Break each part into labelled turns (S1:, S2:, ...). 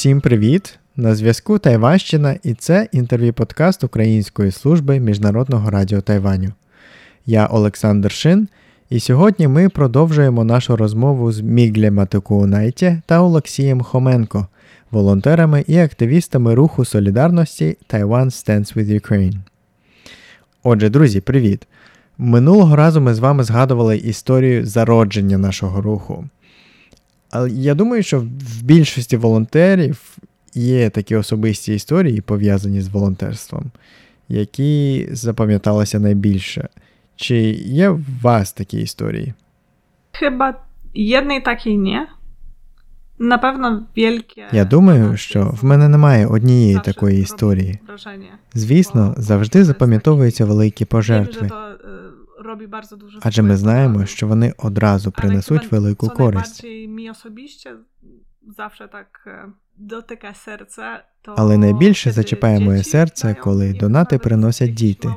S1: Усім привіт! На зв'язку Тайванщина і це інтерв'ю подкаст Української служби Міжнародного радіо Тайваню. Я Олександр Шин, і сьогодні ми продовжуємо нашу розмову з Міглі Матикуунайті та Олексієм Хоменко, волонтерами і активістами руху солідарності Taiwan Stands with Ukraine. Отже, друзі, привіт! Минулого разу ми з вами згадували історію зародження нашого руху. Але я думаю, що в більшості волонтерів є такі особисті історії, пов'язані з волонтерством, які запам'яталися найбільше. Чи є у вас такі історії?
S2: Chyba jednej takiej nie. Напевно, wielkie.
S1: Я думаю, що в мене немає однієї такої історії. Звісно, завжди запам'ятовуються великі пожертви. Адже ми знаємо, що вони одразу принесуть велику користь.
S2: Завжди так дотика серця.
S1: Але найбільше зачіпає моє серце, коли донати приносять діти.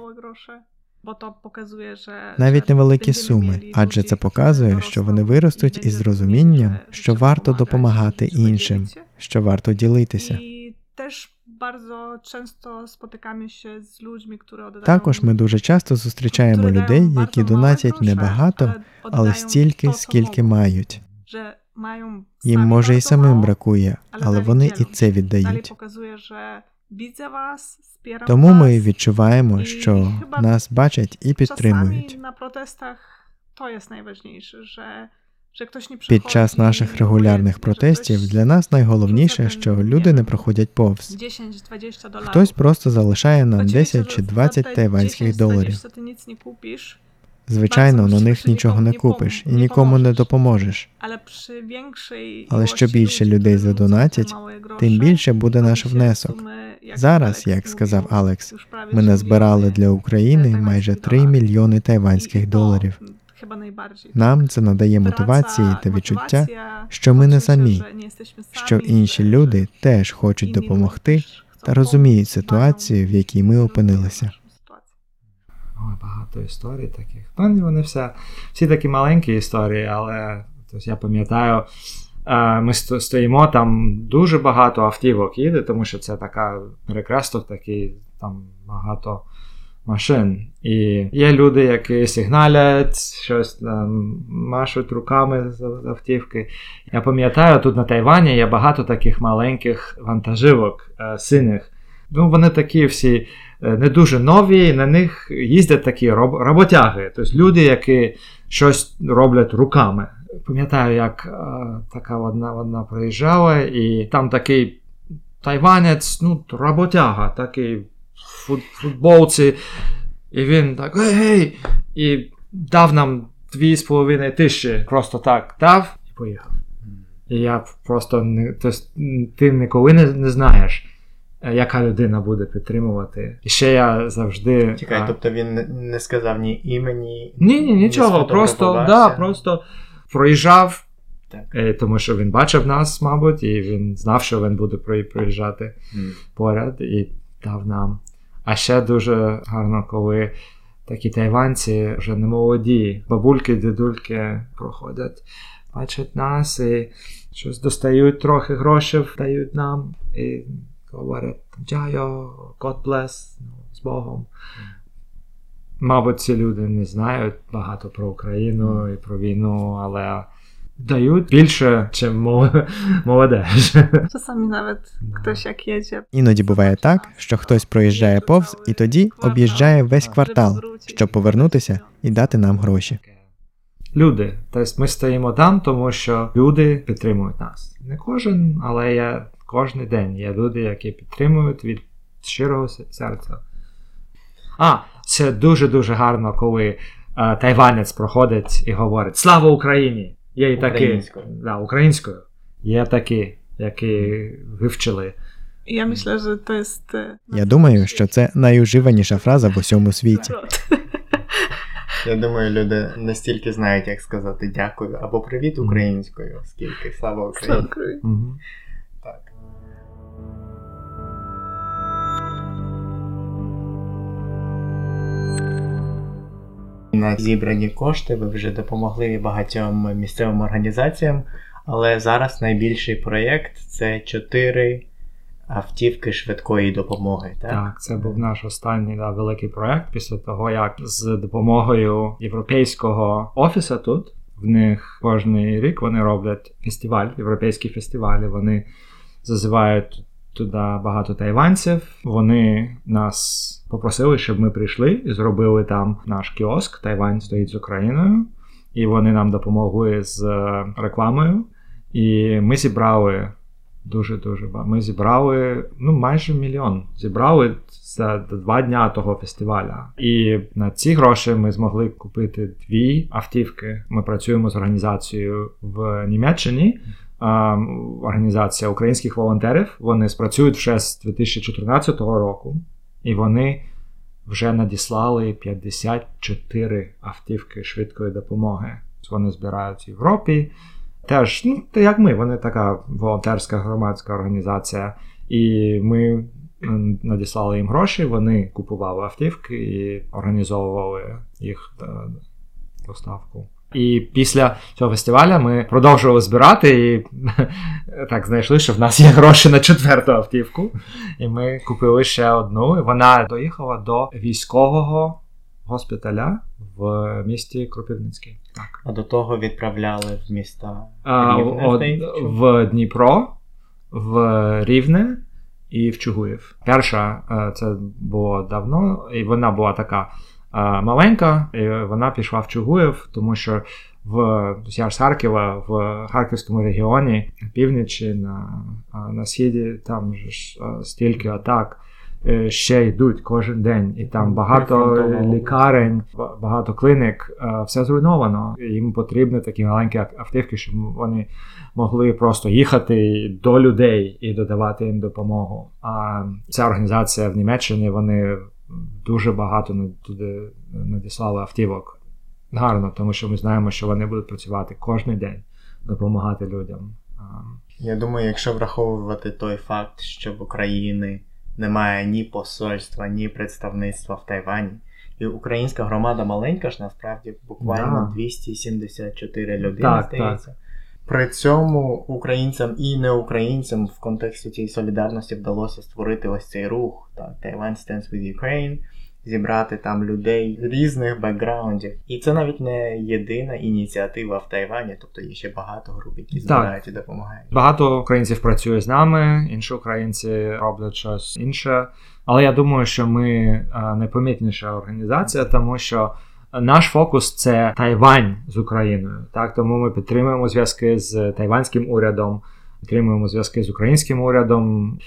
S2: Бо то показує, що
S1: навіть невеликі суми, адже це показує, що вони виростуть із розумінням, що варто допомагати іншим, що варто ділитися.
S2: І теж bardzo często spotykamy się з людьми, які
S1: Також ми дуже часто зустрічаємо людей, які донатять небагато, але стільки, скільки мають. Їм може і самим бракує, але вони і це віддають. Тому ми відчуваємо, що нас бачать і підтримують.
S2: на протестах то є найважніше, що
S1: під час наших регулярних протестів для нас найголовніше, що люди не проходять повз. Хтось просто залишає нам 10 чи 20 тайванських доларів. Звичайно, на них нічого не купиш і нікому не допоможеш. Але що більше людей задонатять, тим більше буде наш внесок. Зараз, як сказав Алекс, ми назбирали для України майже 3 мільйони тайванських доларів. Нам це надає мотивації та відчуття, що ми не самі, що інші люди теж хочуть допомогти та розуміють ситуацію, в якій ми опинилися.
S3: Ой, багато історій таких. Ну, вони все, всі такі маленькі історії, але тобто, я пам'ятаю, ми стоїмо там дуже багато автівок їде, тому що це така перекресток, такий там багато машин. І є люди, які сигналять, щось там машуть руками з автівки. Я пам'ятаю, тут на Тайвані є багато таких маленьких вантажівок е, синих. Ну, Вони такі всі е, не дуже нові, на них їздять такі роб, роботяги, тобто люди, які щось роблять руками. Пам'ятаю, як е, така одна одна приїжджала, і там такий тайванець, ну, роботяга, такий футболці. І він так гей, гей! І дав нам 2,5 тисячі. Просто так дав і поїхав. І я просто не, тобто, ти ніколи не, не знаєш. Е, яка людина буде підтримувати. І ще я завжди.
S4: Чекай, а... тобто він не сказав ні імені.
S3: Ні, ні, нічого. Просто да, просто проїжджав, так. Е, тому що він бачив нас, мабуть, і він знав, що він буде проїжджати mm. поряд і дав нам. А ще дуже гарно, коли такі тайванці вже не молоді, бабульки, дідульки проходять, бачать нас і щось достають трохи грошей, дають нам і говорять Дяйо, God bless, ну, з Богом. Мабуть, ці люди не знають багато про Україну і про війну, але дають більше, чим молодеж.
S2: Czasami nawet ktoś jak jedzie.
S1: Іноді буває так, що хтось проїжджає повз і тоді об'їжджає весь квартал, щоб повернутися і дати нам гроші.
S3: Люди, тобто ми стоїмо там, тому що люди підтримують нас. Не кожен, але я кожен день є люди, які підтримують від щирого серця. А, це дуже-дуже гарно, коли а, тайванець проходить і говорить Слава Україні! Є і такі да, українською. Є такі, які вивчили.
S2: Я мисля, що jest.
S1: Я думаю, що це найуживаніша фраза в усьому світі.
S4: Я думаю, люди настільки знають, як сказати дякую або привіт українською, скільки слава Україні.
S3: Угу.
S4: На зібрані кошти ви вже допомогли багатьом місцевим організаціям.
S1: Але зараз найбільший проєкт це 4 автівки швидкої допомоги. Так,
S3: Так, це був наш останній да, великий проект після того, як з допомогою європейського офісу тут. В них кожний рік вони роблять фестиваль, європейські фестивалі. Вони зазивають туди багато тайванців. Вони нас попросили, щоб ми прийшли і зробили там наш кіоск. Тайвань стоїть з Україною, і вони нам допомогли з е, рекламою. І ми зібрали дуже дуже багато. Ми зібрали ну майже мільйон. Зібрали за два дня того фестиваля. І на ці гроші ми змогли купити дві автівки. Ми працюємо з організацією в Німеччині. Організація українських волонтерів. Вони спрацюють вже з 2014 року, і вони вже надіслали 54 автівки швидкої допомоги. Вони збирають в Європі. Теж, ну, то як ми, вони така волонтерська громадська організація. І ми надіслали їм гроші, вони купували автівки і організовували їх е, доставку. І після цього фестиваля ми продовжували збирати і так знайшли, що в нас є гроші на четверту автівку. І ми купили ще одну. І вона доїхала до військового госпіталя в місті Кропивницький. Так.
S1: А до того відправляли в міста
S3: А,
S1: Рівне,
S3: от, в Дніпро, в Рівне і в Чугуїв. Перша е, це було давно, і вона була така маленька, і вона пішла в Чугуїв, тому що в я з Харкова, в Харківському регіоні, північі, на, на східі, там ж стільки атак. е, Ще йдуть кожен день, і там багато лікарень, багато клиник, все зруйновано. Їм потрібні такі маленькі автівки, щоб вони могли просто їхати до людей і додавати їм допомогу. А ця організація в Німеччині вони дуже багато туди надіслали автівок. Гарно, тому що ми знаємо, що вони будуть працювати кожен день, допомагати людям.
S1: Я думаю, якщо враховувати той факт, що в Україні немає ні посольства, ні представництва в Тайвані. І українська громада маленька ж насправді буквально
S3: Да.
S1: 274 людини,
S3: Так,
S1: здається. При цьому українцям і неукраїнцям в контексті цієї солідарності вдалося створити ось цей рух, так, Taiwan Stands with Ukraine, зібрати там людей різних бекграундів. І це навіть не єдина ініціатива в Тайвані, тобто є ще багато груп, які збирають і допомагають.
S3: Багато українців працює з нами, інші українці роблять щось інше. Але я думаю, що ми е, найпомітніша організація, тому що наш фокус це Тайвань з Україною. Так, тому ми підтримуємо зв'язки з тайванським урядом, підтримуємо зв'язки з українським урядом,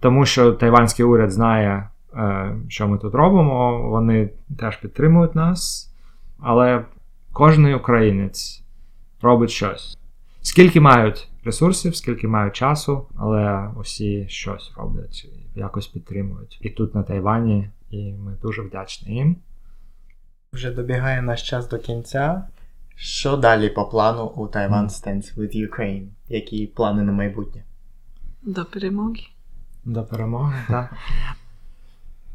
S3: тому що тайванський уряд знає, е, що ми тут робимо. Вони теж підтримують нас. Але кожен українець робить щось. Скільки мають ресурсів, скільки мають часу, але усі щось роблять, якось підтримують. І тут на Тайвані, і ми дуже вдячні їм.
S1: Вже добігає наш час до кінця. Що далі по плану у Taiwan Stands with Ukraine? Які плани на майбутнє?
S2: До перемоги.
S3: До перемоги, так.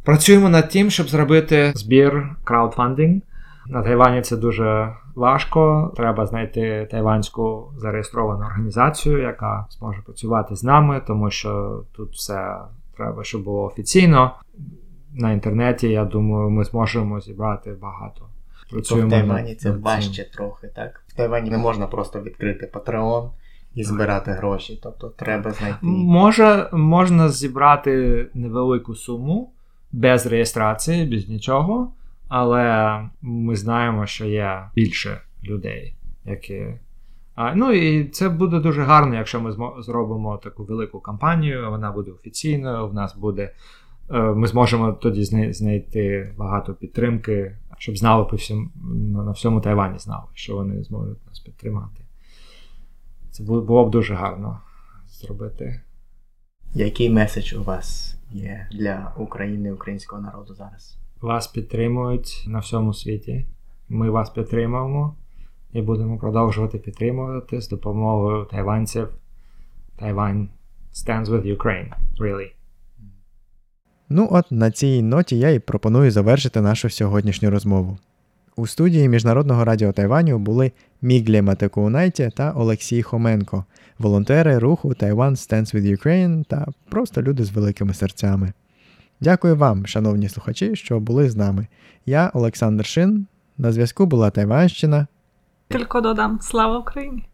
S3: Працюємо над тим, щоб зробити збір краудфандинг. На Тайвані це дуже важко. Треба знайти тайванську зареєстровану організацію, яка зможе працювати з нами, тому що тут все треба, щоб було офіційно. На інтернеті, я думаю, ми зможемо зібрати багато.
S1: То в Тайвані це
S3: цим.
S1: важче трохи, так? В Тайвані не можна просто відкрити Patreon і збирати гроші. Тобто треба знайти.
S3: Може, можна зібрати невелику суму без реєстрації, без нічого, але ми знаємо, що є більше людей, які. А, ну і це буде дуже гарно, якщо ми зробимо таку велику кампанію, вона буде офіційною, в нас буде. Е, Ми зможемо тоді знайти багато підтримки, щоб знали по всьому на всьому Тайвані знали, що вони зможуть нас підтримати. Це було б дуже гарно зробити.
S1: Який меседж у вас є для України українського народу зараз?
S3: Вас підтримують на всьому світі. Ми вас підтримуємо і будемо продовжувати підтримувати з допомогою тайванців. Тайвань stands with Ukraine, really.
S5: Ну от на цій ноті я і пропоную завершити нашу сьогоднішню розмову.
S1: У студії Міжнародного радіо Тайваню були Міглі Матекоунайті та Олексій Хоменко, волонтери руху Taiwan Stands with Ukraine та просто люди з великими серцями. Дякую вам, шановні слухачі, що були з нами. Я Олександр Шин. На зв'язку була Тайванщина.
S2: Tylko dodam, слава Україні!